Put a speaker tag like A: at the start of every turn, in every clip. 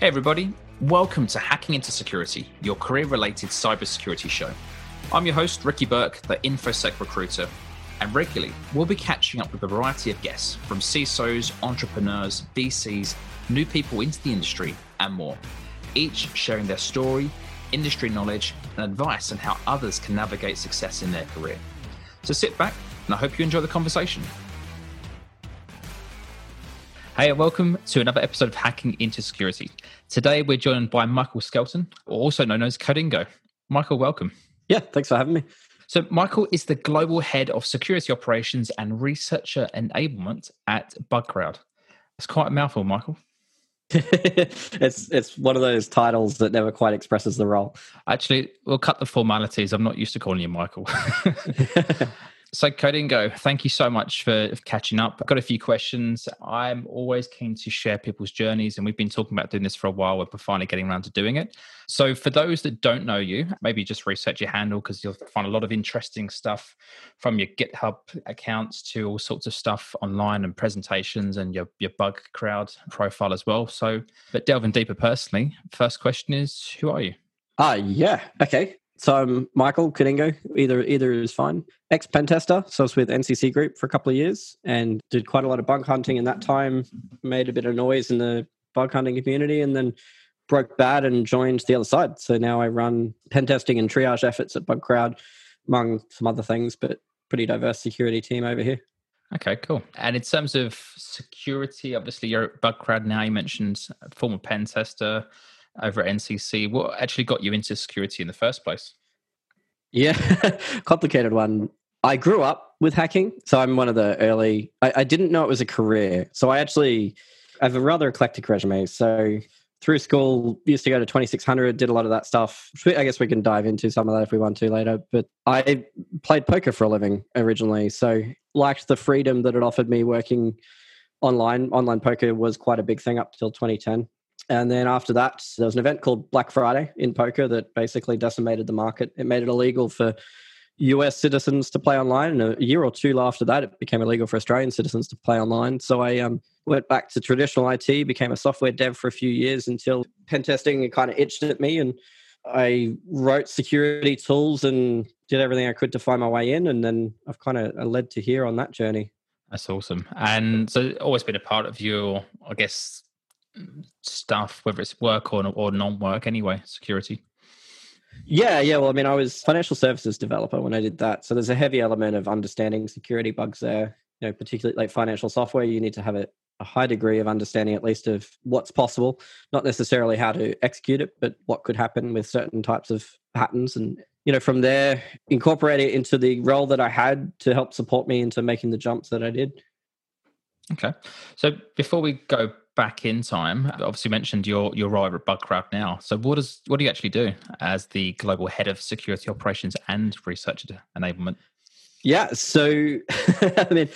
A: Hey, everybody. Welcome to Hacking into Security, your career related cybersecurity show. I'm your host, Ricky Burke, the InfoSec recruiter, and regularly we'll be catching up with a variety of guests from CISOs, entrepreneurs, VCs, new people into the industry, and more, each sharing their story, industry knowledge, and advice on how others can navigate success in their career. So sit back, and I hope you enjoy the conversation. Hey, and welcome to another episode of Hacking into Security. Today, we're joined by Michael Skelton, also known as Codingo. Michael, welcome.
B: Yeah, thanks for having me.
A: So, Michael is the global head of security operations and researcher enablement at Bugcrowd. It's quite a mouthful, Michael.
B: it's it's one of those titles that never quite expresses the role.
A: Actually, we'll cut the formalities. I'm not used to calling you Michael. So, Codingo, thank you so much for catching up. I've got a few questions. I'm always keen to share people's journeys, and we've been talking about doing this for a while. We're finally getting around to doing it. So, for those that don't know you, maybe just research your handle because you'll find a lot of interesting stuff from your GitHub accounts to all sorts of stuff online and presentations and your, your bug crowd profile as well. So, but delving deeper personally, first question is who are you?
B: Ah, uh, yeah. Okay. So I'm Michael Codingo. Either either is fine. Ex pen tester. So I was with NCC Group for a couple of years and did quite a lot of bug hunting in that time. Made a bit of noise in the bug hunting community, and then broke bad and joined the other side. So now I run pen testing and triage efforts at Bugcrowd, among some other things, but pretty diverse security team over here.
A: Okay, cool. And in terms of security, obviously you're at Bugcrowd now. You mentioned former pen tester over at NCC. What actually got you into security in the first place?
B: Yeah, complicated one. I grew up with hacking, so I'm one of the early. I, I, didn't know it was a career, so I actually have a rather eclectic resume. So through school, used to go to 2600, did a lot of that stuff. I guess we can dive into some of that if we want to later. But I played poker for a living originally, so liked the freedom that it offered me working online. Online poker was quite a big thing up till 2010. And then after that, there was an event called Black Friday in poker that basically decimated the market. It made it illegal for US citizens to play online. And a year or two after that, it became illegal for Australian citizens to play online. So I um, went back to traditional IT, became a software dev for a few years until pen testing kind of itched at me. And I wrote security tools and did everything I could to find my way in. And then I've kind of led to here on that journey.
A: That's awesome. And so, always been a part of your, I guess, Mm, stuff, whether it's work or, or non-work anyway, security?
B: Yeah, yeah. Well, I mean, I was financial services developer when I did that, so there's a heavy element of understanding security bugs there. You know, particularly like financial software, you need to have a, a high degree of understanding, at least, of what's possible. Not necessarily how to execute it, but what could happen with certain types of patterns. And you know, from there, incorporate it into the role that I had to help support me into making the jumps that I did.
A: Okay. So before we go back in time, obviously mentioned your your role at Bugcrowd now. So what does what do you actually do as the global head of security operations and research enablement?
B: Yeah. So I mean,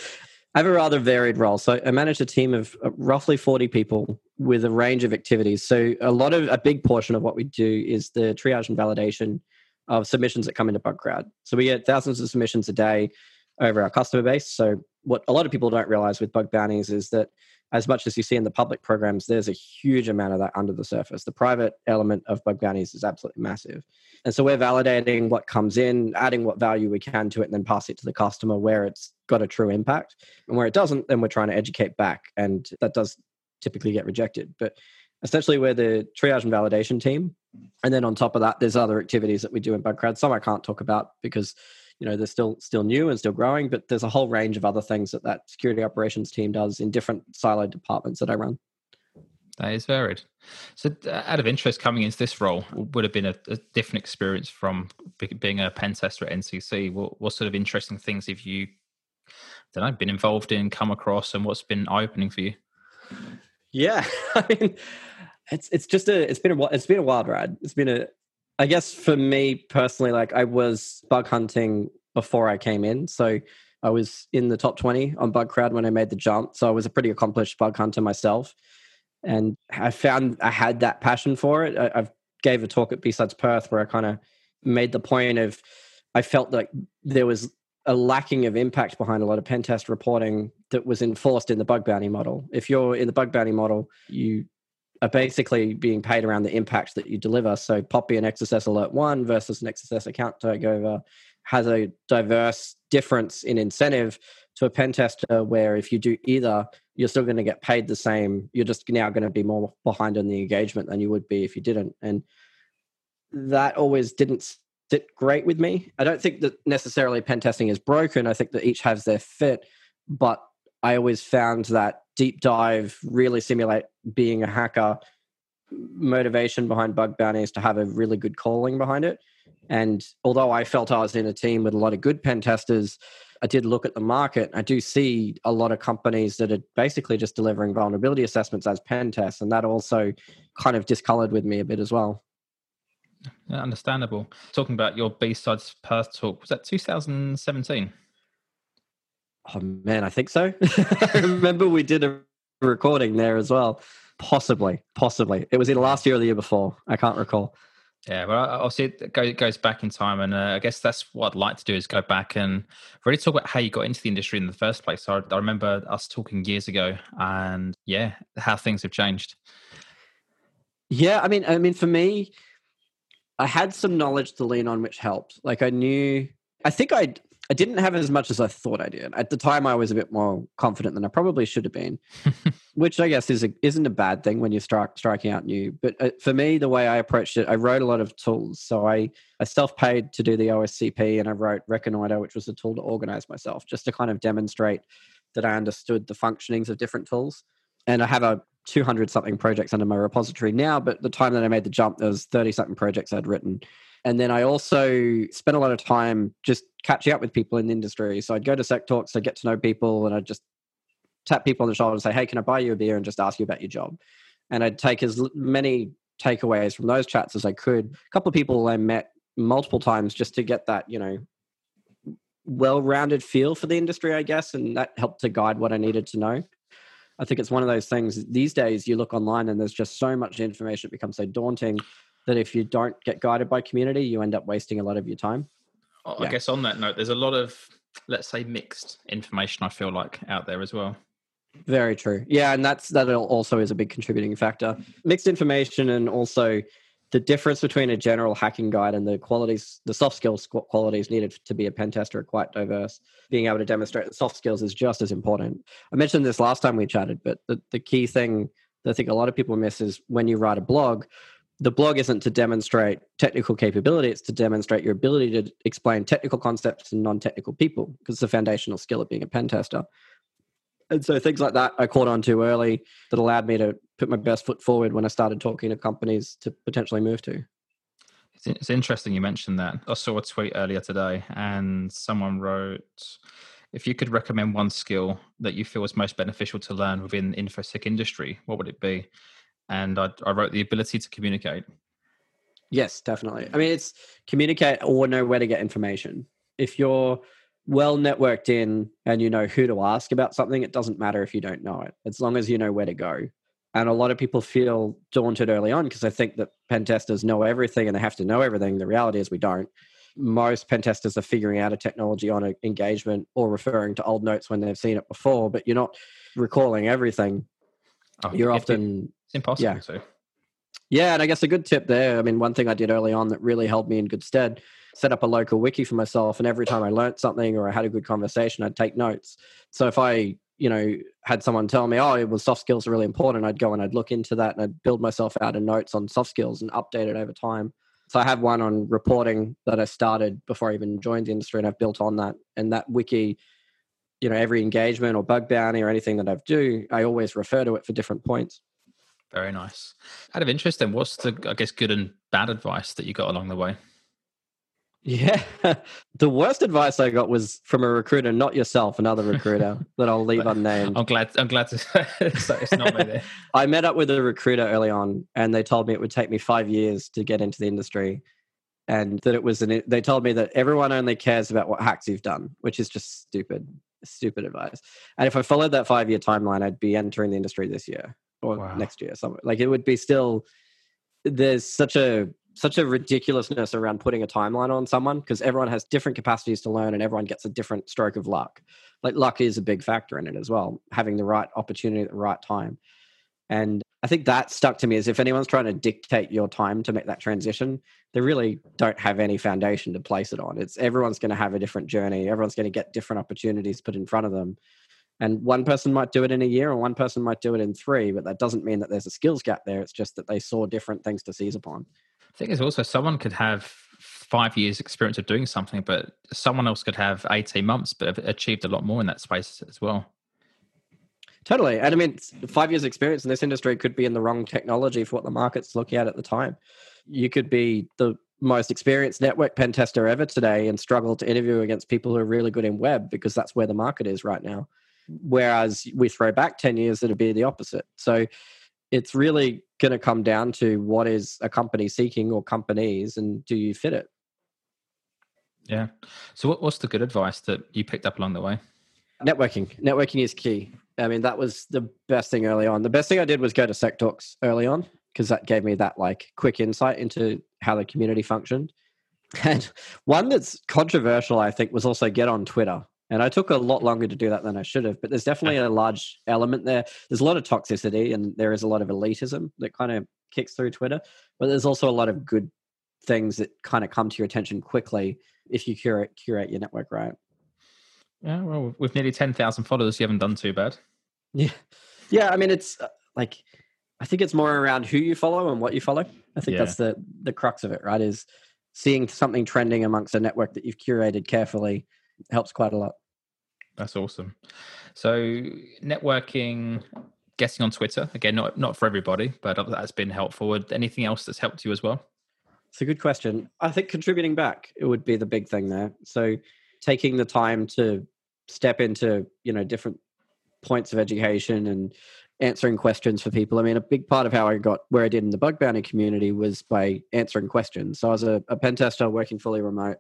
B: I have a rather varied role. So I manage a team of uh, roughly 40 people with a range of activities. So a lot of a big portion of what we do is the triage and validation of submissions that come into Bugcrowd. So we get thousands of submissions a day over our customer base. So what a lot of people don't realize with bug bounties is that as much as you see in the public programs, there's a huge amount of that under the surface. The private element of bug bounties is absolutely massive. And so we're validating what comes in, adding what value we can to it, and then pass it to the customer where it's got a true impact. And where it doesn't, then we're trying to educate back. And that does typically get rejected. But essentially, we're the triage and validation team. And then on top of that, there's other activities that we do in Bugcrowd. Some I can't talk about because you know they're still still new and still growing but there's a whole range of other things that that security operations team does in different siloed departments that i run.
A: That is varied. So uh, out of interest coming into this role would have been a, a different experience from being a pen tester at ncc what, what sort of interesting things have you that I don't been involved in come across and what's been eye-opening for you?
B: Yeah i mean it's it's just a it's been a it's been a wild ride. It's been a I guess for me personally, like I was bug hunting before I came in. So I was in the top 20 on Bugcrowd when I made the jump. So I was a pretty accomplished bug hunter myself. And I found I had that passion for it. I, have gave a talk at B-Sides Perth where I kind of made the point of I felt like there was a lacking of impact behind a lot of pen test reporting that was enforced in the bug bounty model. If you're in the bug bounty model, you are basically being paid around the impact that you deliver. So Poppy and XSS Alert 1 versus an XSS account takeover has a diverse difference in incentive to a pen tester where if you do either, you're still going to get paid the same. You're just now going to be more behind in the engagement than you would be if you didn't. And that always didn't sit great with me. I don't think that necessarily pen testing is broken. I think that each has their fit, but I always found that deep dive really simulate being a hacker motivation behind bug bounties to have a really good calling behind it. And although I felt I was in a team with a lot of good pen testers, I did look at the market. I do see a lot of companies that are basically just delivering vulnerability assessments as pen tests, and that also kind of discolored with me a bit as well.
A: Understandable. Talking about your B sides Perth talk, was that 2017?
B: Oh man, I think so. I remember we did a recording there as well. Possibly, possibly. It was in last year or the year before. I can't recall.
A: Yeah, well, obviously it goes back in time, and uh, I guess that's what I'd like to do is go back and really talk about how you got into the industry in the first place. I, I remember us talking years ago, and yeah, how things have changed.
B: Yeah, I mean, I mean, for me, I had some knowledge to lean on, which helped. Like I knew, I think I I didn't have as much as I thought I did. At the time, I was a bit more confident than I probably should have been, which I guess is a, isn't a bad thing when you're stri- striking out new. But uh, for me, the way I approached it, I wrote a lot of tools. So I, I self paid to do the OSCP and I wrote Reconnoitre, which was a tool to organize myself just to kind of demonstrate that I understood the functionings of different tools. And I have a 200 something projects under my repository now, but the time that I made the jump, there was 30 something projects I'd written. And then I also spent a lot of time just catching up with people in the industry. So I'd go to sec talks, I'd get to know people, and I'd just tap people on the shoulder and say, "Hey, can I buy you a beer?" and just ask you about your job. And I'd take as many takeaways from those chats as I could. A couple of people I met multiple times just to get that, you know, well-rounded feel for the industry, I guess, and that helped to guide what I needed to know. I think it's one of those things these days you look online and there's just so much information it becomes so daunting that if you don't get guided by community, you end up wasting a lot of your time.
A: I yeah. guess on that note, there's a lot of, let's say, mixed information. I feel like out there as well.
B: Very true. Yeah, and that's that also is a big contributing factor. Mixed information and also the difference between a general hacking guide and the qualities, the soft skills qualities needed to be a pen tester are quite diverse. Being able to demonstrate the soft skills is just as important. I mentioned this last time we chatted, but the, the key thing that I think a lot of people miss is when you write a blog, the blog isn't to demonstrate technical capability it's to demonstrate your ability to explain technical concepts to non-technical people because it's a foundational skill of being a pen tester. And so things like that i caught on to early that allowed me to put my best foot forward when i started talking to companies to potentially move to.
A: It's interesting you mentioned that. I saw a tweet earlier today and someone wrote if you could recommend one skill that you feel is most beneficial to learn within the infosec industry what would it be and I, I wrote the ability to communicate.
B: Yes, definitely. I mean, it's communicate or know where to get information. If you're well networked in and you know who to ask about something, it doesn't matter if you don't know it, as long as you know where to go. And a lot of people feel daunted early on because they think that pen testers know everything and they have to know everything. The reality is we don't. Most pen testers are figuring out a technology on an engagement or referring to old notes when they've seen it before, but you're not recalling everything. Oh, you're often
A: impossible yeah. to.
B: Yeah, and I guess a good tip there. I mean, one thing I did early on that really held me in good stead: set up a local wiki for myself, and every time I learned something or I had a good conversation, I'd take notes. So if I, you know, had someone tell me, "Oh, it was soft skills are really important," I'd go and I'd look into that and I'd build myself out of notes on soft skills and update it over time. So I have one on reporting that I started before I even joined the industry, and I've built on that. And that wiki, you know, every engagement or bug bounty or anything that I've do, I always refer to it for different points.
A: Very nice. Out of interest, then, what's the, I guess, good and bad advice that you got along the way?
B: Yeah. the worst advice I got was from a recruiter, not yourself, another recruiter that I'll leave unnamed.
A: I'm glad I'm glad to say it's not me there.
B: I met up with a recruiter early on and they told me it would take me five years to get into the industry. And that it was an they told me that everyone only cares about what hacks you've done, which is just stupid, stupid advice. And if I followed that five year timeline, I'd be entering the industry this year or wow. next year somewhere. Like it would be still there's such a such a ridiculousness around putting a timeline on someone because everyone has different capacities to learn and everyone gets a different stroke of luck. Like luck is a big factor in it as well, having the right opportunity at the right time. And I think that stuck to me is if anyone's trying to dictate your time to make that transition, they really don't have any foundation to place it on. It's everyone's going to have a different journey. Everyone's going to get different opportunities put in front of them. And one person might do it in a year and one person might do it in three, but that doesn't mean that there's a skills gap there. It's just that they saw different things to seize upon.
A: I think is also someone could have five years experience of doing something, but someone else could have 18 months, but have achieved a lot more in that space as well.
B: Totally. And I mean, five years experience in this industry could be in the wrong technology for what the market's looking at at the time. You could be the most experienced network pen tester ever today and struggle to interview against people who are really good in web because that's where the market is right now. Whereas we throw back 10 years, it'd be the opposite. So it's really going to come down to what is a company seeking or companies and do you fit it?
A: Yeah. So what, what's the good advice that you picked up along the way?
B: Networking. Networking is key. I mean, that was the best thing early on. The best thing I did was go to Sec Talks early on because that gave me that like quick insight into how the community functioned. And one that's controversial, I think, was also get on Twitter. And I took a lot longer to do that than I should have, but there's definitely a large element there. There's a lot of toxicity and there is a lot of elitism that kind of kicks through Twitter, but there's also a lot of good things that kind of come to your attention quickly if you curate curate your network right.
A: Yeah, well, with nearly 10,000 followers, you haven't done too bad.
B: Yeah. Yeah. I mean, it's uh, like, I think it's more around who you follow and what you follow. I think yeah. that's the, the crux of it, right? Is seeing something trending amongst a network that you've curated carefully helps quite a lot.
A: That's awesome. So, networking, getting on Twitter, again, not, not for everybody, but that's been helpful. Anything else that's helped you as well?
B: It's a good question. I think contributing back it would be the big thing there. So, taking the time to step into you know different points of education and answering questions for people. I mean, a big part of how I got where I did in the bug bounty community was by answering questions. So I was a, a pen tester working fully remote.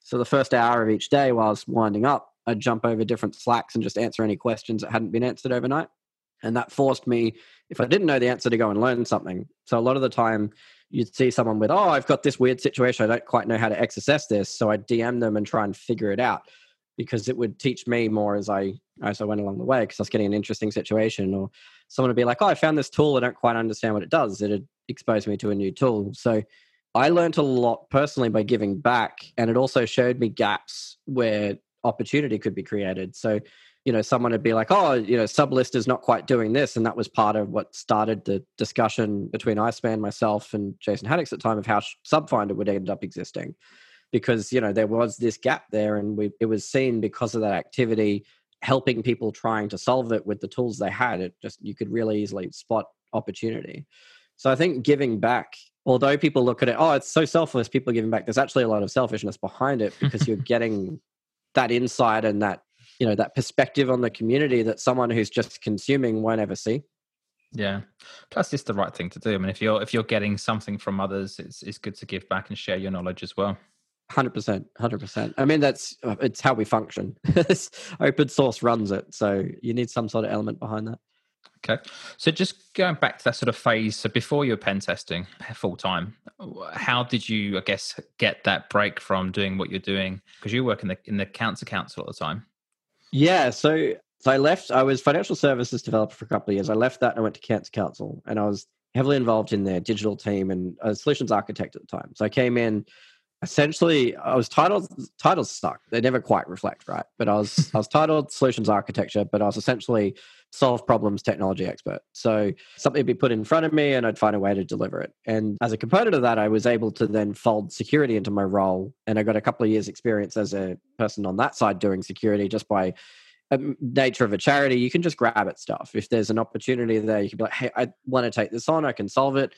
B: So the first hour of each day while I was winding up, I'd jump over different slacks and just answer any questions that hadn't been answered overnight. And that forced me, if I didn't know the answer, to go and learn something. So a lot of the time, you'd see someone with, oh, I've got this weird situation. I don't quite know how to access this. So I DM them and try and figure it out because it would teach me more as I as I went along the way because I was getting an interesting situation or someone would be like, oh, I found this tool. I don't quite understand what it does. It'd expose me to a new tool. So I learned a lot personally by giving back. And it also showed me gaps where opportunity could be created. So you know someone would be like oh you know Sublist3r is not quite doing this and that was part of what started the discussion between Ice3man myself and jason haddix at the time of how subfinder would end up existing. Because you know there was this gap there and we it was seen because of that activity helping people trying to solve it with the tools they had it just you could really easily spot opportunity. So i think giving back although people look at it oh it's so selfless people giving back. There's actually a lot of selfishness behind it because you're getting that insight and that you know that perspective on the community that someone who's just consuming won't ever see.
A: Yeah. Plus it's the right thing to do. I mean if you're if you're getting something from others it's it's good to give back and share your knowledge as well.
B: 100% 100% i mean that's it's how we function. Open source runs it so you need some sort of element behind that
A: okay so just going back to that sort of phase so before you were pen testing full time how did you i guess get that break from doing what you're doing because you work in the in the cancer council all the time
B: yeah, so so I left. I was financial services developer for a couple of years. I left that and I went to Cancer Council, and I was heavily involved in their digital team and a solutions architect at the time. So I came in. Essentially, I was titled titles stuck. They never quite reflect right, but I was I was titled solutions architecture, but I was essentially solve problems technology expert. So something would be put in front of me and I'd find a way to deliver it. And as a component of that, I was able to then fold security into my role. And I got a couple of years experience as a person on that side doing security just by um, nature of a charity. You can just grab at stuff. If there's an opportunity there, you can be like, hey, I want to take this on, I can solve it.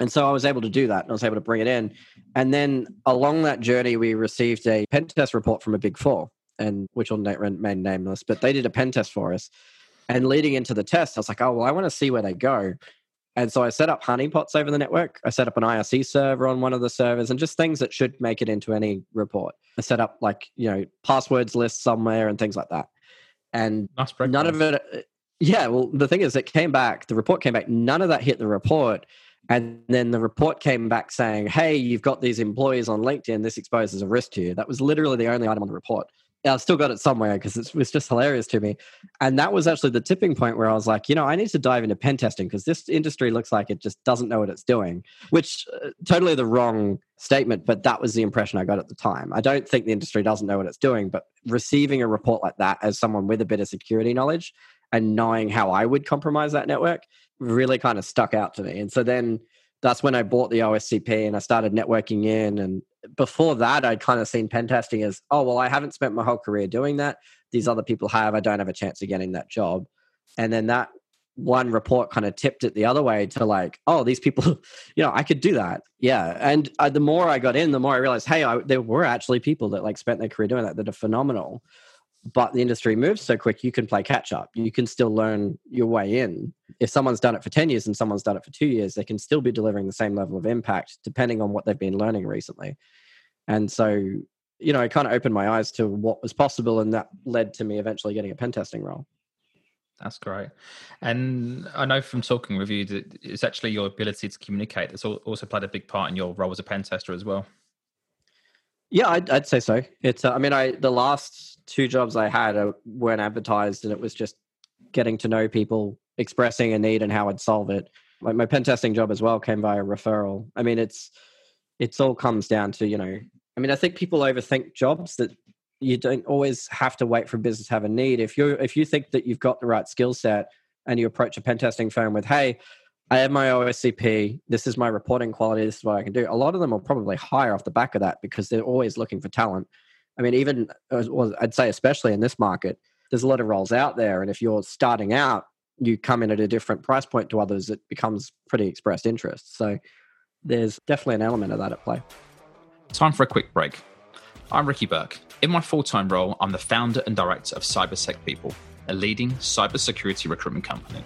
B: And so I was able to do that and I was able to bring it in. And then along that journey, we received a pen test report from a big four, and which will remain nameless, but they did a pen test for us. And leading into the test, I was like, oh, well, I want to see where they go. And so I set up honeypots over the network. I set up an IRC server on one of the servers and just things that should make it into any report. I set up like, you know, passwords list somewhere and things like that. And none of it, uh, yeah, well, the thing is, it came back, the report came back, none of that hit the report. And then the report came back saying, hey, you've got these employees on LinkedIn. This exposes a risk to you. That was literally the only item on the report. I still got it somewhere because it was just hilarious to me. And that was actually the tipping point where I was like, you know, I need to dive into pen testing because this industry looks like it just doesn't know what it's doing, which uh, totally the wrong statement, but that was the impression I got at the time. I don't think the industry doesn't know what it's doing, but receiving a report like that as someone with a bit of security knowledge and knowing how I would compromise that network really kind of stuck out to me. And so then that's when I bought the OSCP and I started networking in. And before that, I'd kind of seen pen testing as, oh, well, I haven't spent my whole career doing that. These other people have. I don't have a chance of getting that job. And then that one report kind of tipped it the other way to like, oh, these people, you know, I could do that. Yeah. And uh, the more I got in, the more I realized, hey, I, there were actually people that like spent their career doing that that are phenomenal but the industry moves so quick you can play catch up you can still learn your way in if someone's done it for 10 years and someone's done it for two years they can still be delivering the same level of impact depending on what they've been learning recently and so you know it kind of opened my eyes to what was possible and that led to me eventually getting a pen testing role
A: that's great. And I know from talking with you that it's actually your ability to communicate that's also played a big part in your role as a pen tester as well.
B: Yeah, I'd, I'd say so. It's. Uh, I mean, I the last two jobs I had uh, weren't advertised, and it was just getting to know people, expressing a need, and how I'd solve it. Like my pen testing job as well came via referral. I mean, it's it's all comes down to you know. I mean, I think people overthink jobs that you don't always have to wait for business to have a need. If you if you think that you've got the right skill set and you approach a pen testing firm with, "Hey, I have my OSCP. This is my reporting quality. This is what I can do. A lot of them will probably hire off the back of that because they're always looking for talent. I mean, even uh, well, I'd say especially in this market, there's a lot of roles out there, and if you're starting out, you come in at a different price point to others. It becomes pretty expressed interest. So there's definitely an element of that at play.
A: Time for a quick break. I'm Ricky Burke. In my full time role, I'm the founder and director of CyberSec People, a leading cybersecurity recruitment company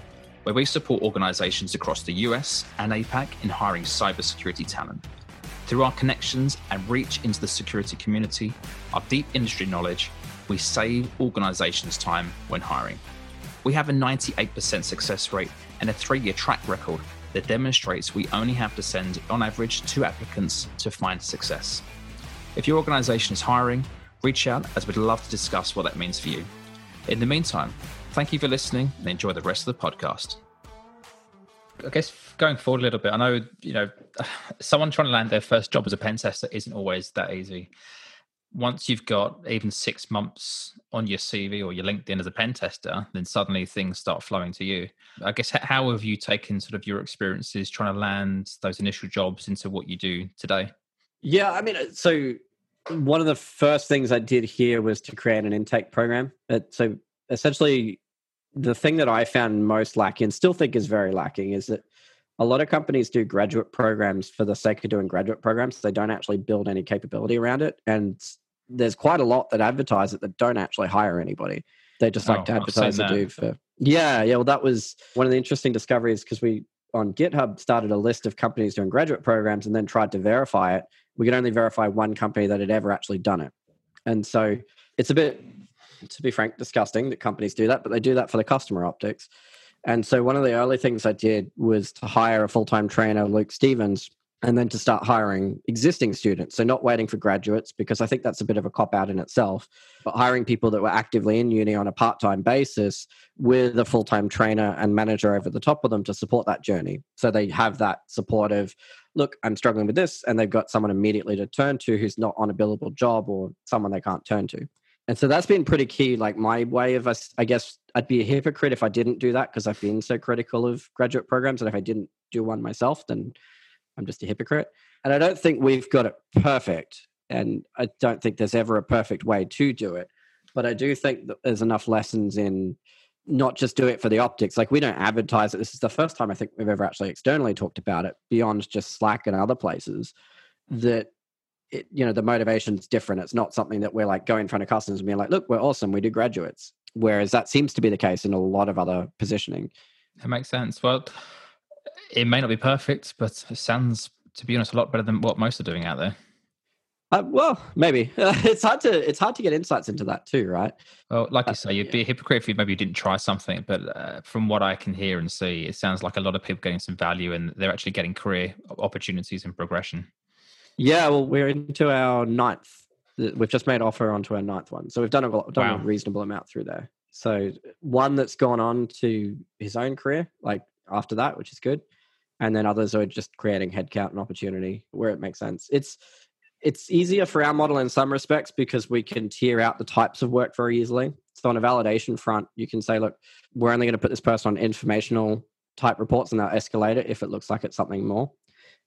A: where we support organizations across the US and APAC in hiring cybersecurity talent. Through our connections and reach into the security community, our deep industry knowledge, we save organizations time when hiring. We have a 98% success rate and a three year track record that demonstrates we only have to send, on average, two applicants to find success. If your organization is hiring, reach out as we'd love to discuss what that means for you. In the meantime, Thank you for listening and enjoy the rest of the podcast. I guess going forward a little bit, I know, you know, someone trying to land their first job as a pen tester isn't always that easy. Once you've got even six months on your CV or your LinkedIn as a pen tester, then suddenly things start flowing to you. I guess how have you taken sort of your experiences trying to land those initial jobs into what you do today?
B: Yeah, I mean, uh, so one of the first things I did here was to create an intake program. So essentially, the thing that I found most lacking, and still think is very lacking, is that a lot of companies do graduate programs for the sake of doing graduate programs. They don't actually build any capability around it. And there's quite a lot that advertise it that don't actually hire anybody. They just like oh, to advertise to do for. Yeah, yeah. Well, that was one of the interesting discoveries because we on GitHub started a list of companies doing graduate programs and then tried to verify it. We could only verify one company that had ever actually done it. And so it's a bit to be frank, disgusting that companies do that, but they do that for the customer optics. And so one of the early things I did was to hire a full time trainer, Luke Stevens, and then to start hiring existing students. So not waiting for graduates, because I think that's a bit of a cop out in itself, but hiring people that were actively in uni on a part time basis with a full time trainer and manager over the top of them to support that journey. So they have that supportive, look, I'm struggling with this, and they've got someone immediately to turn to who's not on a billable job or someone they can't turn to and so that's been pretty key like my way of us i guess i'd be a hypocrite if i didn't do that because i've been so critical of graduate programs and if i didn't do one myself then i'm just a hypocrite. And i don't think we've got it perfect and i don't think there's ever a perfect way to do it but i do think that there's enough lessons in not just do it for the optics. Like we don't advertise it. This is the first time i think we've ever actually externally talked about it beyond just slack and other places that it, you know the motivation's different. It's not something that we're like going in front of customers and being like look we're awesome. We do graduates. Whereas that seems to be the case in a lot of other positioning.
A: That makes sense. Well it may not be perfect but it sounds to be honest a lot better than what most are doing out there.
B: Uh, well, maybe. It's hard to it's hard to get insights into that too, right?
A: Well, like you uh, say, you'd be a hypocrite if you maybe you didn't try something. But uh, from what I can hear and see, it sounds like a lot of people getting some value and they're actually getting career opportunities and progression.
B: Yeah, well, we're into our ninth We've just made offer onto our ninth one, so we've done a done wow. a reasonable amount through there. So one that's gone on to his own career, like after that, which is good, and then others are just creating headcount and opportunity where it makes sense. It's it's easier for our model in some respects because we can tier out the types of work very easily. So on a validation front, you can say, look, we're only going to put this person on informational type reports and they'll escalate it if it looks like it's something more.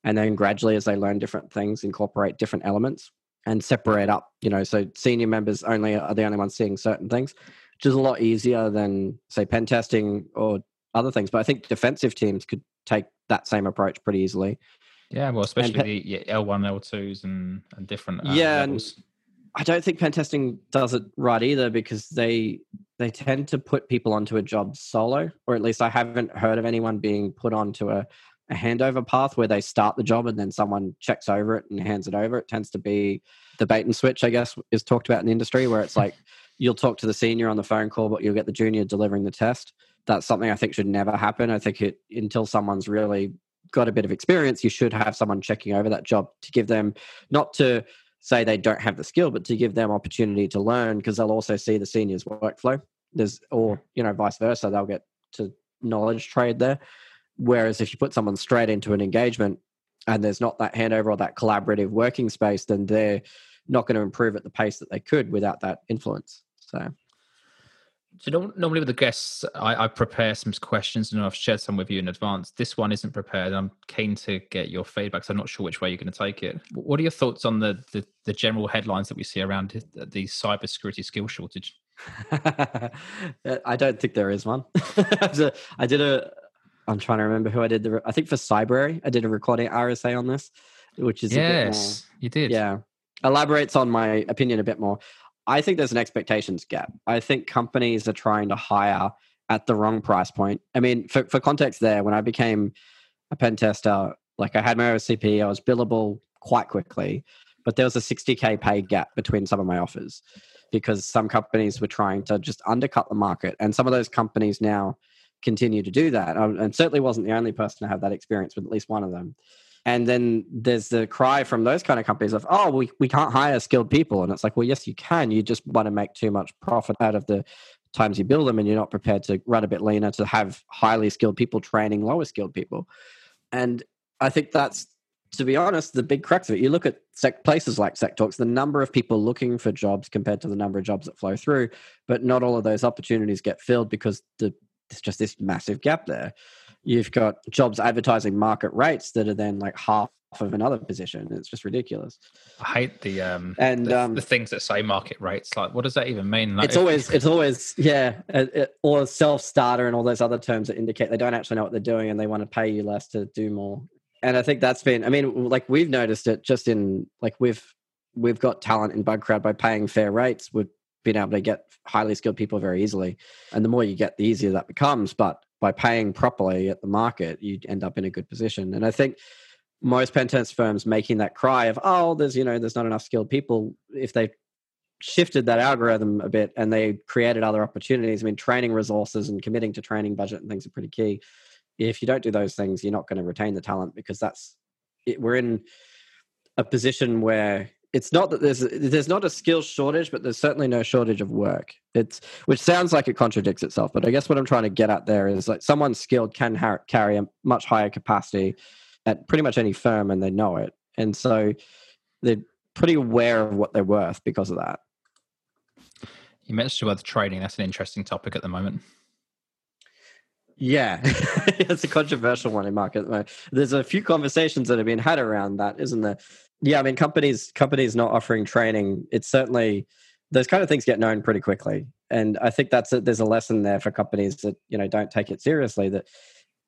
B: And then gradually, as they learn different things, incorporate different elements and separate up. You know, so senior members only are the only ones seeing certain things which is a lot easier than say pen testing or other things. But I think defensive teams could take that same approach pretty easily.
A: Yeah, well, especially pe- the L one, L twos, and and different. Uh,
B: yeah, levels. and I don't think pen testing does it right either because they they tend to put people onto a job solo, or at least I haven't heard of anyone being put onto a a handover path where they start the job and then someone checks over it and hands it over. It tends to be the bait and switch, I guess, is talked about in the industry where it's like you'll talk to the senior on the phone call, but you'll get the junior delivering the test. That's something I think should never happen. I think it until someone's really got a bit of experience, you should have someone checking over that job to give them not to say they don't have the skill, but to give them opportunity to learn because they'll also see the senior's workflow. There's or you know vice versa, they'll get to knowledge trade there. Whereas if you put someone straight into an engagement and there's not that handover or that collaborative working space, then they're not going to improve at the pace that they could without that influence. So,
A: know, normally with the guests, I, I, prepare some questions and I've shared some with you in advance. This one isn't prepared. I'm keen to get your feedback. So I'm not sure which way you're going to take it. What are your thoughts on the the, the general headlines that we see around the cybersecurity skill shortage?
B: I don't think there is one. I did a. I'm trying to remember who I did the. I think for Cybrary, I did a recording RSA on this, which is
A: yes, more, you did.
B: Yeah, elaborates on my opinion a bit more. I think there's an expectations gap. I think companies are trying to hire at the wrong price point. I mean, for, for context there, when I became a pen tester, like I had my OSCP, I was billable quite quickly, but there was a 60K pay gap between some of my offers because some companies were trying to just undercut the market. And some of those companies now continue to do that. Um, and certainly wasn't the only person to have that experience with at least one of them. And then there's the cry from those kind of companies of, oh, we, we can't hire skilled people. And it's like, well, yes, you can. You just want to make too much profit out of the times you build them and you're not prepared to run a bit leaner to have highly skilled people training lower skilled people. And I think that's, to be honest, the big crux of it. You look at sec- places like SecTalks, the number of people looking for jobs compared to the number of jobs that flow through, but not all of those opportunities get filled because the, there's just this massive gap there you've got jobs advertising market rates that are then like half of another position. It's just ridiculous.
A: I hate the um and the, um, the things that say market rates. Like, what does that even mean? Like,
B: it's always it's always yeah, it, it, or self starter and all those other terms that indicate they don't actually know what they're doing and they want to pay you less to do more. And I think that's been. I mean, like we've noticed it just in like we've we've got talent in Bugcrowd by paying fair rates. We've been able to get highly skilled people very easily, and the more you get, the easier that becomes. But by paying properly at the market, you end up in a good position. And I think most pen test firms making that cry of, oh, there's you know, there's not enough skilled people. If they shifted that algorithm a bit and they created other opportunities, I mean, training resources and committing to training budget and things are pretty key. If you don't do those things, you're not going to retain the talent because that's it, we're in a position where it's not that there's there's not a skill shortage, but there's certainly no shortage of work. It's which sounds like it contradicts itself, but I guess what I'm trying to get at there is like someone skilled can ha- carry a much higher capacity at pretty much any firm, and they know it, and so they're pretty aware of what they're worth because of that.
A: You mentioned about the trading. That's an interesting topic at the moment.
B: Yeah, it's a controversial one in market. There's a few conversations that have been had around that, isn't there? Yeah, I mean, companies companies not offering training. It's certainly those kind of things get known pretty quickly, and I think that's a, there's a lesson there for companies that you know don't take it seriously. That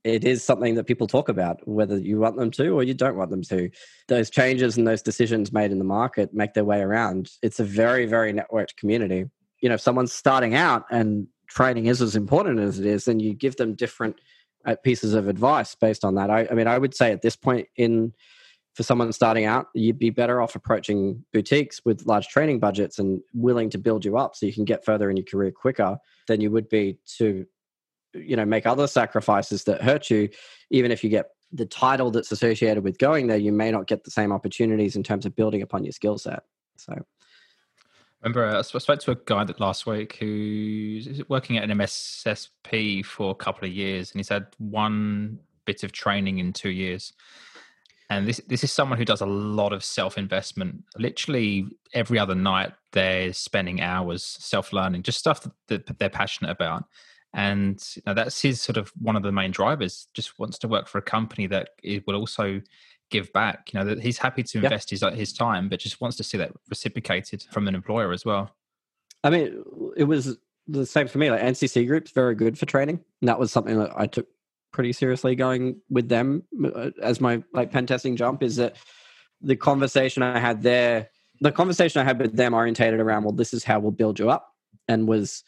B: it is something that people talk about, whether you want them to or you don't want them to. Those changes and those decisions made in the market make their way around. It's a very very networked community. You know, if someone's starting out and training is as important as it is, then you give them different uh, pieces of advice based on that. I, I mean, I would say at this point in for someone starting out, you'd be better off approaching boutiques with large training budgets and willing to build you up so you can get further in your career quicker than you would be to, you know, make other sacrifices that hurt you. Even if you get the title that's associated with going there, you may not get the same opportunities in terms of building upon your skill set. So,
A: remember uh, I spoke to a guy that last week who's working at an MSSP for a couple of years, and he's had one bit of training in two years. And this this is someone who does a lot of self investment. Literally every other night, they're spending hours self learning, just stuff that, that they're passionate about. And you know, that's his sort of one of the main drivers just wants to work for a company that will also give back. You know that he's happy to invest yeah. his uh, his time but just wants to see that reciprocated from an employer as well.
B: I mean it was the same for me. Like ncc group's very good for training. And that was something that i took pretty seriously going with them uh, as my like pen testing jump is that the conversation i had there the conversation i had with them orientated around well this is how we'll build you up and was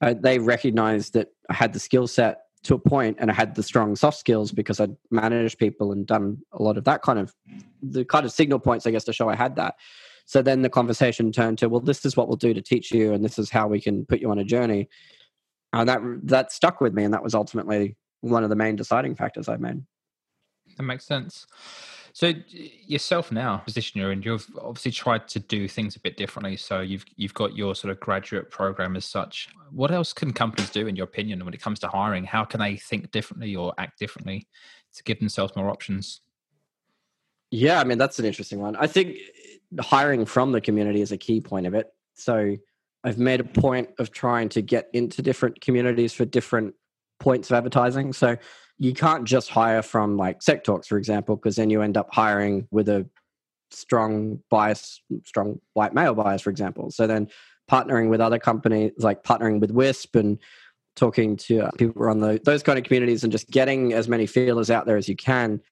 B: uh, they recognized that i had the skill set to a point and I had the strong soft skills because I'd managed people and done a lot of that kind of the kind of signal points, I guess, to show I had that. So then the conversation turned to, well, this is what we'll do to teach you, and this is how we can put you on a journey. And that that stuck with me, and that was ultimately one of the main deciding factors I made.
A: That makes sense. So yourself now, position you're in, you've obviously tried to do things a bit differently. So you've you've got your sort of graduate program as such. What else can companies do, in your opinion, when it comes to hiring? How can they think differently or act differently to give themselves more options?
B: Yeah, I mean that's an interesting one. I think eh, hiring from the community is a key point of it. So I've made a point of trying to get into different communities for different points of advertising. So you can't just hire from like Sec Talks, for example, because then you end up hiring with a strong bias, strong white male bias, for example. So then partnering with other companies, like partnering with Wisp and talking to uh, people on the, those kind of communities and just getting as many feelers out there as you can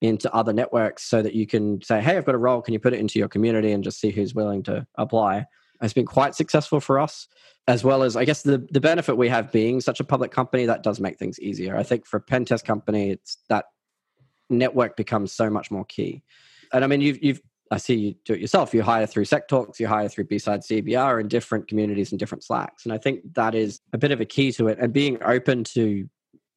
B: into other networks so that you can say, hey, I've got a role. Can you put it into your community and just see who's willing to apply? Has been quite successful for us as well as I guess the the benefit we have being such a public company that does make things easier. I think for a pen test company, it's that network becomes so much more key. And I mean, you've you've I see you do it yourself. You hire through Sec Talks, you hire through B-side CBR in different communities and different Slacks. And I think that is a bit of a key to it. And being open to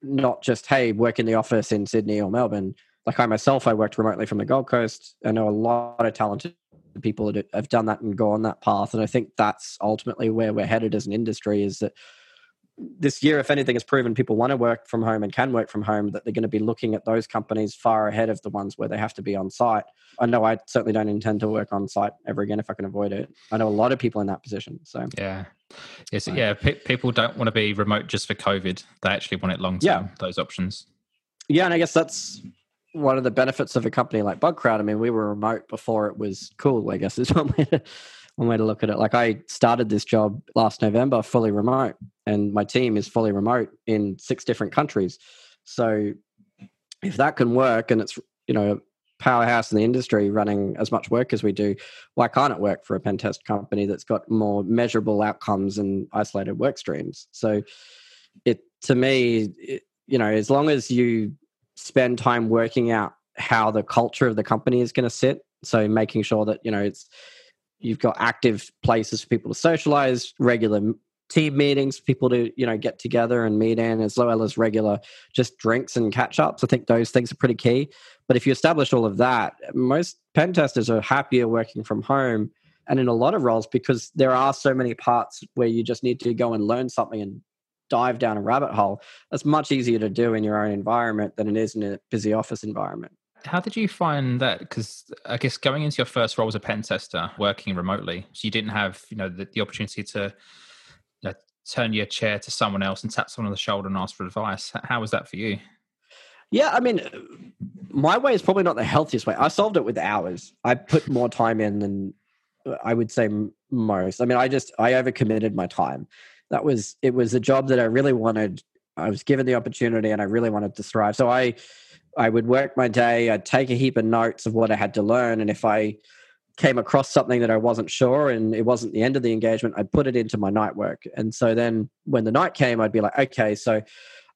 B: not just, hey, work in the office in Sydney or Melbourne. Like I myself, I worked remotely from the Gold Coast. I know a lot of talented people that have done that and go on that path. And I think that's ultimately where we're headed as an industry is that this year, if anything, has proven people want to work from home and can work from home, that they're going to be looking at those companies far ahead of the ones where they have to be on site. I know I certainly don't intend to work on site ever again if I can avoid it. I know a lot of people in that position. So,
A: yeah. Yes, yeah. People don't want to be remote just for COVID. They actually want it long term, yeah. those options.
B: Yeah. And I guess that's one of the benefits of a company like Bugcrowd. I mean, we were remote before it was cool. I guess is one way to one way to look at it. Like I started this job last November fully remote, and my team is fully remote in six different countries. So if that can work, and it's you know powerhouse in the industry running as much work as we do, why can't it work for a pen test company that's got more measurable outcomes and isolated work streams? So it to me, it, you know, as long as you spend time working out how the culture of the company is going to sit. So making sure that you know it's you've got active places for people to socialize, regular team meetings, people to you know get together and meet in, as well as regular just drinks and catch ups. I think those things are pretty key. But if you establish all of that, most pen testers are happier working from home and in a lot of roles because there are so many parts where you just need to go and learn something and dive down a rabbit hole, that's much easier to do in your own environment than it is in a busy office environment.
A: How did you find that? Because I guess going into your first role as a pen tester, working remotely, so you didn't have you know the, the opportunity to you know, turn your chair to someone else and tap someone on the shoulder and ask for advice. How was that for you?
B: Yeah, I mean, my way is probably not the healthiest way. I solved it with hours. I put more time in than uh, I would say most. I mean, I just I overcommitted my time that was it was a job that I really wanted. I was given the opportunity and I really wanted to thrive. So I I would work my day, I'd take a heap of notes of what I had to learn. And if I came across something that I wasn't sure and it wasn't the end of the engagement, I'd put it into my night work. And so then when the night came, I'd be like, okay, so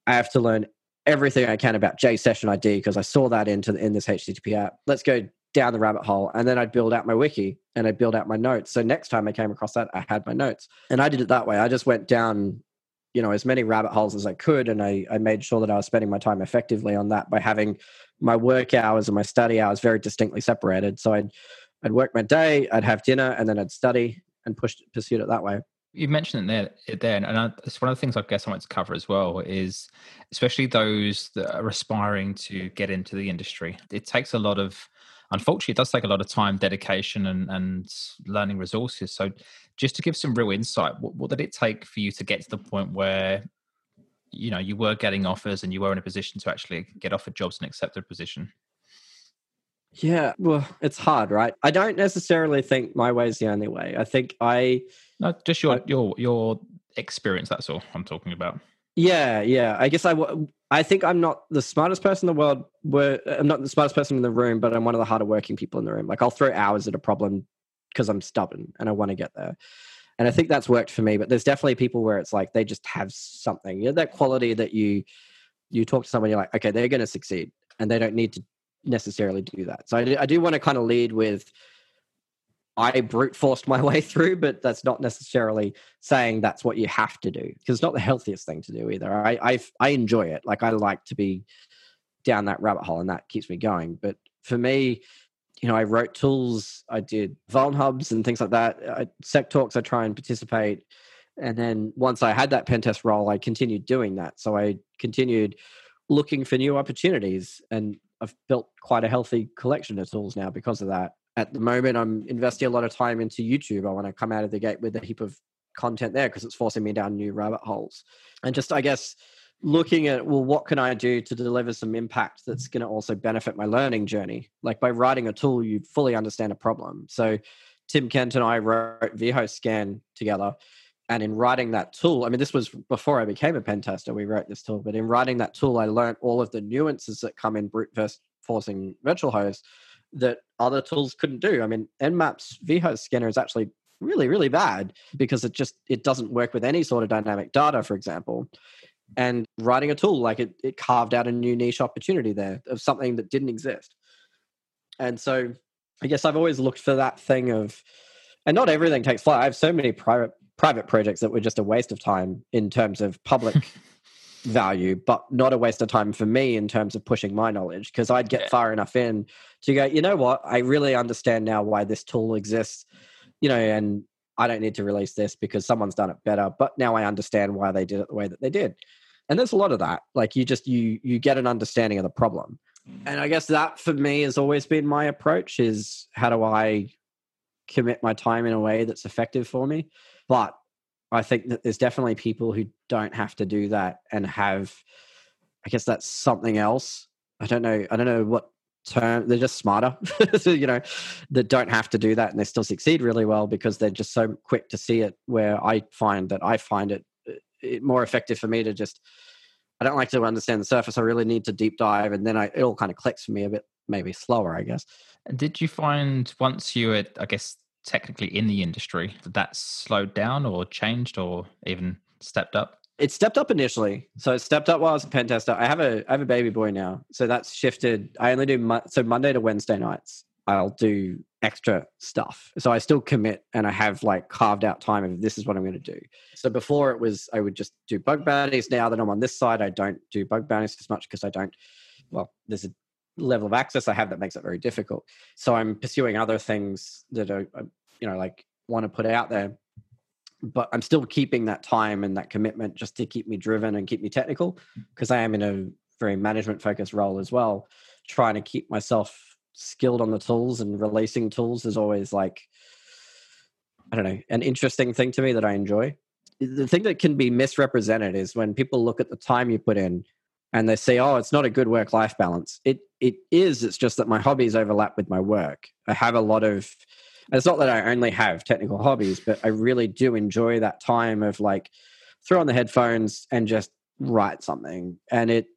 B: I have to learn everything I can about J session ID because I saw that into in this HTTP app. Let's go down the rabbit hole and then I'd build out my wiki and I'd build out my notes. So next time I came across that, I had my notes. And I did it that way. I just went down, you know, as many rabbit holes as I could. And I, I made sure that I was spending my time effectively on that by having my work hours and my study hours very distinctly separated. So I'd, I'd work my day, I'd have dinner, and then I'd study. and pushed pursued it that way
A: you mentioned it there, there and I, it's one of the things I guess I want to cover as well is especially those that are aspiring to get into the industry. It takes a lot of, unfortunately, it does take a lot of time, dedication, and, and learning resources. So, just to give some real insight, what, what did it take for you to get to the point where you know you were getting offers and you were in a position to actually get offered jobs and accept a position?
B: Yeah, well, it's hard, right? I don't necessarily think my way is the only way. I think I
A: no, just your I, your your experience. That's all I'm talking about.
B: Yeah, yeah. I guess I I think I'm not the smartest person in the world. Where I'm not the smartest person in the room, but I'm one of the harder working people in the room. Like I'll throw hours at a problem because I'm stubborn and I want to get there. And I think that's worked for me. But there's definitely people where it's like they just have something. You know, that quality that you you talk to someone, you're like, okay, they're going to succeed, and they don't need to necessarily do that. So I do, I do want to kind of lead with I brute forced my way through, but that's not necessarily saying that's what you have to do because it's not the healthiest thing to do either. I I, I enjoy it. Like I like to be down that rabbit hole, and that keeps me going. But for me, you know, I wrote tools, I did VulnHubs and things like that. I, SecTalks, I try and participate. And then once I had that pen test role, I continued doing that. So I continued looking for new opportunities and I've built quite a healthy collection of tools now because of that. At the moment, I'm investing a lot of time into YouTube. I want to come out of the gate with a heap of content there because it's forcing me down new rabbit holes. And just, I guess, looking at, well, what can I do to deliver some impact that's going to also benefit my learning journey? Like by writing a tool, you fully understand a problem. So Tim Kent and I wrote vHostScan together and in writing that tool i mean this was before i became a pen tester we wrote this tool but in writing that tool i learned all of the nuances that come in brute forcing virtual host that other tools couldn't do. I mean nmap's vhost scanner is actually really really bad because it just it doesn't work with any sort of dynamic data for example. And writing a tool like it, it carved out a new niche opportunity there of something that didn't exist. And so i guess i've always looked for that thing of and not everything takes flight. I have so many private private projects that were just a waste of time in terms of public value, but not a waste of time for me in terms of pushing my knowledge because I'd get yeah. far enough in to go, you know what, I really understand now why this tool exists, you know, and I don't need to release this because someone's done it better, but now I understand why they did it the way that they did. And there's a lot of that. Like you just you you get an understanding of the problem. Mm. And I guess that for me has always been my approach is how do I commit my time in a way that's effective for me? But I think that there's definitely people who don't have to do that and have, I guess that's something else. I don't know. I don't know what term. They're just smarter, so, you know, that don't have to do that and they still succeed really well because they're just so quick to see it. Where I find that I find it, uh, it more effective for me to just. I don't like to understand the surface. I really need to deep dive, and then I, it all kind of clicks for me a bit, maybe slower, I guess.
A: Did you find once you had, I guess, technically in the industry, did that slowed down or changed or even stepped up?
B: It stepped up initially. So it stepped up while I was a pen tester. I have a I have a baby boy now, so that's shifted. I only do so Monday to Wednesday nights. I'll do extra stuff. So I still commit and I have like carved out time of this is what I'm going to do. So before it was I would just do bug bounties. Now that I'm on this side, I don't do bug bounties as much because I don't. Well, there's a level of access I have that makes it very difficult. So I'm pursuing other things that are, uh, you know, like want to put out there. But I'm still keeping that time and that commitment just to keep me driven and keep me technical because I am in a very management focused role as well. Trying to keep myself skilled on the tools and releasing tools is always like, I don't know, an interesting thing to me that I enjoy. The thing that can be misrepresented is when people look at the time you put in and they say, "Oh, it's not a good work-life balance." It it is. It's just that my hobbies overlap with my work. I have a lot of. It's not that I only have technical hobbies, but I really do enjoy that time of like throw on the headphones and just write something. And it,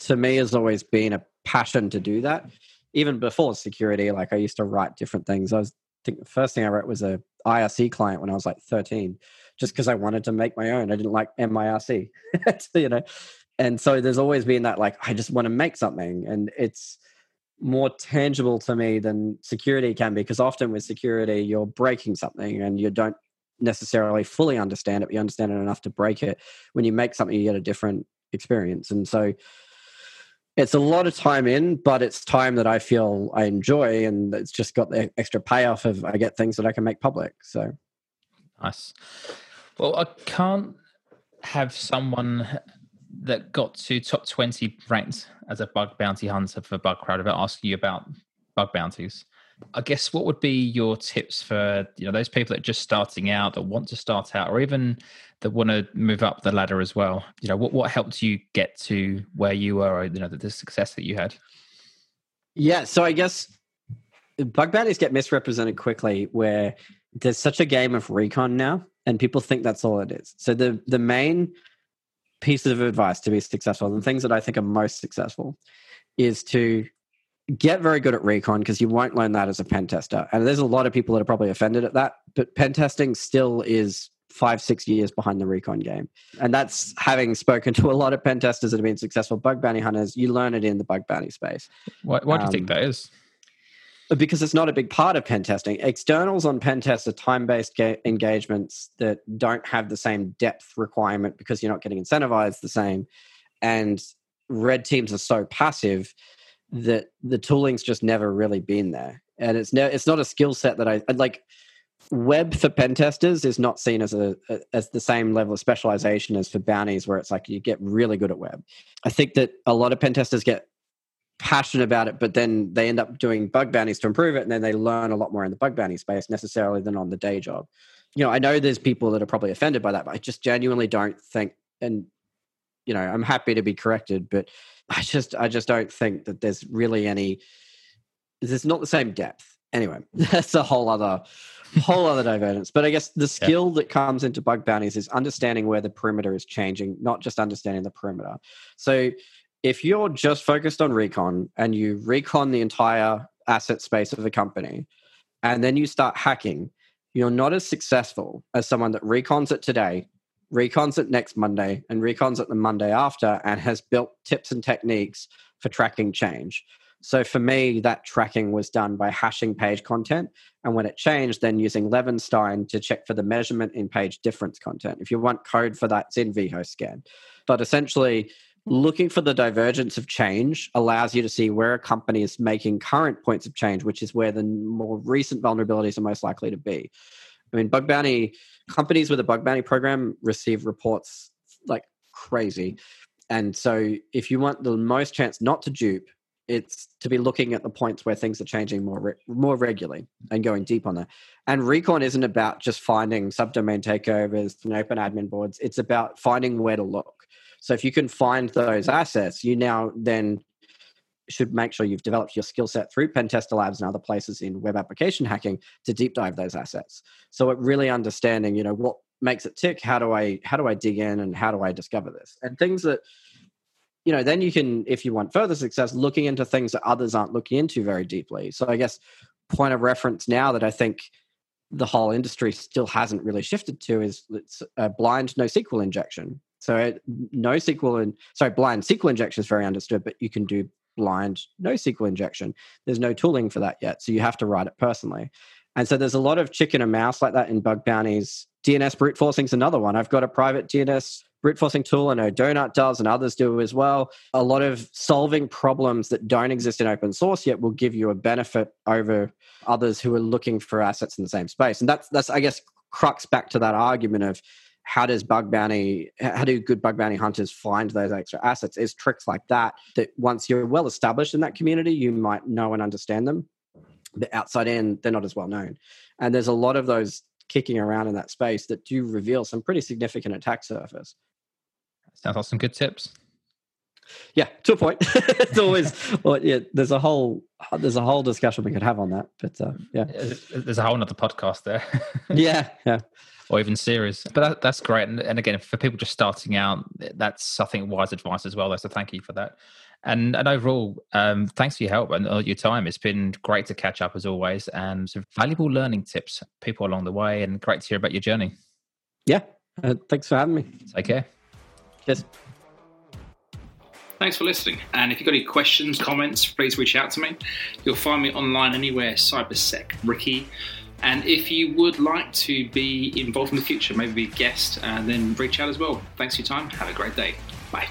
B: to me, has always been a passion to do that. Even before security, like I used to write different things. I was I think the first thing I wrote was a IRC client when I was like 13, just because I wanted to make my own. I didn't like mIRC, you know and so there's always been that like i just want to make something and it's more tangible to me than security can be because often with security you're breaking something and you don't necessarily fully understand it but you understand it enough to break it when you make something you get a different experience and so it's a lot of time in but it's time that i feel i enjoy and it's just got the extra payoff of i get things that i can make public so
A: Nice. Well, I can't have someone that got to top 20 ranked as a bug bounty hunter for Bugcrowd about asking you about bug bounties. I guess what would be your tips for you know those people that are just starting out that want to start out or even that want to move up the ladder as well? You know, what what helped you get to where you were you know the, the success that you had?
B: Yeah, so I guess bug bounties get misrepresented quickly where there's such a game of recon now and people think that's all it is. So the the main pieces of advice to be successful and things that I think are most successful is to get very good at recon because you won't learn that as a pen tester. And there's a lot of people that are probably offended at that, but pen testing still is five, six years behind the recon game. And that's having spoken to a lot of pen testers that have been successful bug bounty hunters, you learn it in the bug bounty space.
A: Why, why do you um, think that is?
B: Because it's not a big part of pen testing. Externals on pen tests are time based ga- engagements that don't have the same depth requirement because you're not getting incentivized the same. And red teams are so passive that the tooling's just never really been there. And it's ne- it's not a skill set that I like web for pen testers is not seen as a, as the same level of specialization as for bounties where it's like you get really good at web i think that a lot of pen testers get passionate about it but then they end up doing bug bounties to improve it and then they learn a lot more in the bug bounty space necessarily than on the day job you know i know there's people that are probably offended by that but i just genuinely don't think and you know i'm happy to be corrected but i just i just don't think that there's really any there's not the same depth anyway that's a whole other whole other divergence. But I guess the skill yeah. that comes into bug bounties is understanding where the perimeter is changing, not just understanding the perimeter. So if you're just focused on recon and you recon the entire asset space of the company, and then you start hacking, you're not as successful as someone that recons it today, recons it next Monday, and recons it the Monday after, and has built tips and techniques for tracking change. So for me, that tracking was done by hashing page content. And when it changed, then using Levenshtein to check for the measurement in page difference content. If you want code for that, it's in vHostScan. But essentially, looking for the divergence of change allows you to see where a company is making current points of change, which is where the more recent vulnerabilities are most likely to be. I mean, bug bounty companies with a bug bounty program receive reports like crazy. And so, if you want the most chance not to dupe, it's to be looking at the points where things are changing more re- more regularly and going deep on that. And recon isn't about just finding subdomain takeovers and open admin boards. It's about finding where to look. So if you can find those assets, you now then should make sure you've developed your skill set through PentesterLabs and other places in web application hacking to deep dive those assets. So it really understanding, you know, what makes it tick, how do I how do I dig in and how do I discover this? And things that you know, then you can, if you want further success, looking into things that others aren't looking into very deeply. So I guess point of reference now that I think the whole industry still hasn't really shifted to is it's a blind NoSQL injection. So uh, no NoSQL and sorry, blind SQL injection is very understood, but you can do blind NoSQL injection. There's no tooling for that yet, so you have to write it personally. And so there's a lot of chicken and mouse like that in bug bounties. DNS brute forcing is another one. I've got a private DNS brute forcing tool. I know Donut does and others do as well. A lot of solving problems that don't exist in open source yet will give you a benefit over others who are looking for assets in the same space. And that's that's I guess crux back to that argument of how does bug bounty how do good bug bounty hunters find those extra assets is tricks like that that once you're well established in that community you might know and understand them but outside in they're not as well known and there's a lot of those kicking around in that space that do reveal some pretty significant attack surface.
A: Sounds like some good tips.
B: Yeah, to a point. it's always well, yeah. There's a whole there's a whole discussion we could have on that, but uh, yeah,
A: there's a whole other podcast there.
B: yeah, yeah,
A: or even series. But that, that's great. And, and again, for people just starting out, that's I think wise advice as well. So thank you for that. And, and overall, um, thanks for your help and all your time. It's been great to catch up as always, and some valuable learning tips, people along the way, and great to hear about your journey.
B: Yeah, uh, thanks for having me.
A: Take care.
B: Cheers.
A: Thanks for listening. And if you've got any questions, comments, please reach out to me. You'll find me online anywhere, CyberSec Ricki. And if you would like to be involved in the future, maybe be a guest, uh, then reach out as well. Thanks for your time. Have a great day. Bye.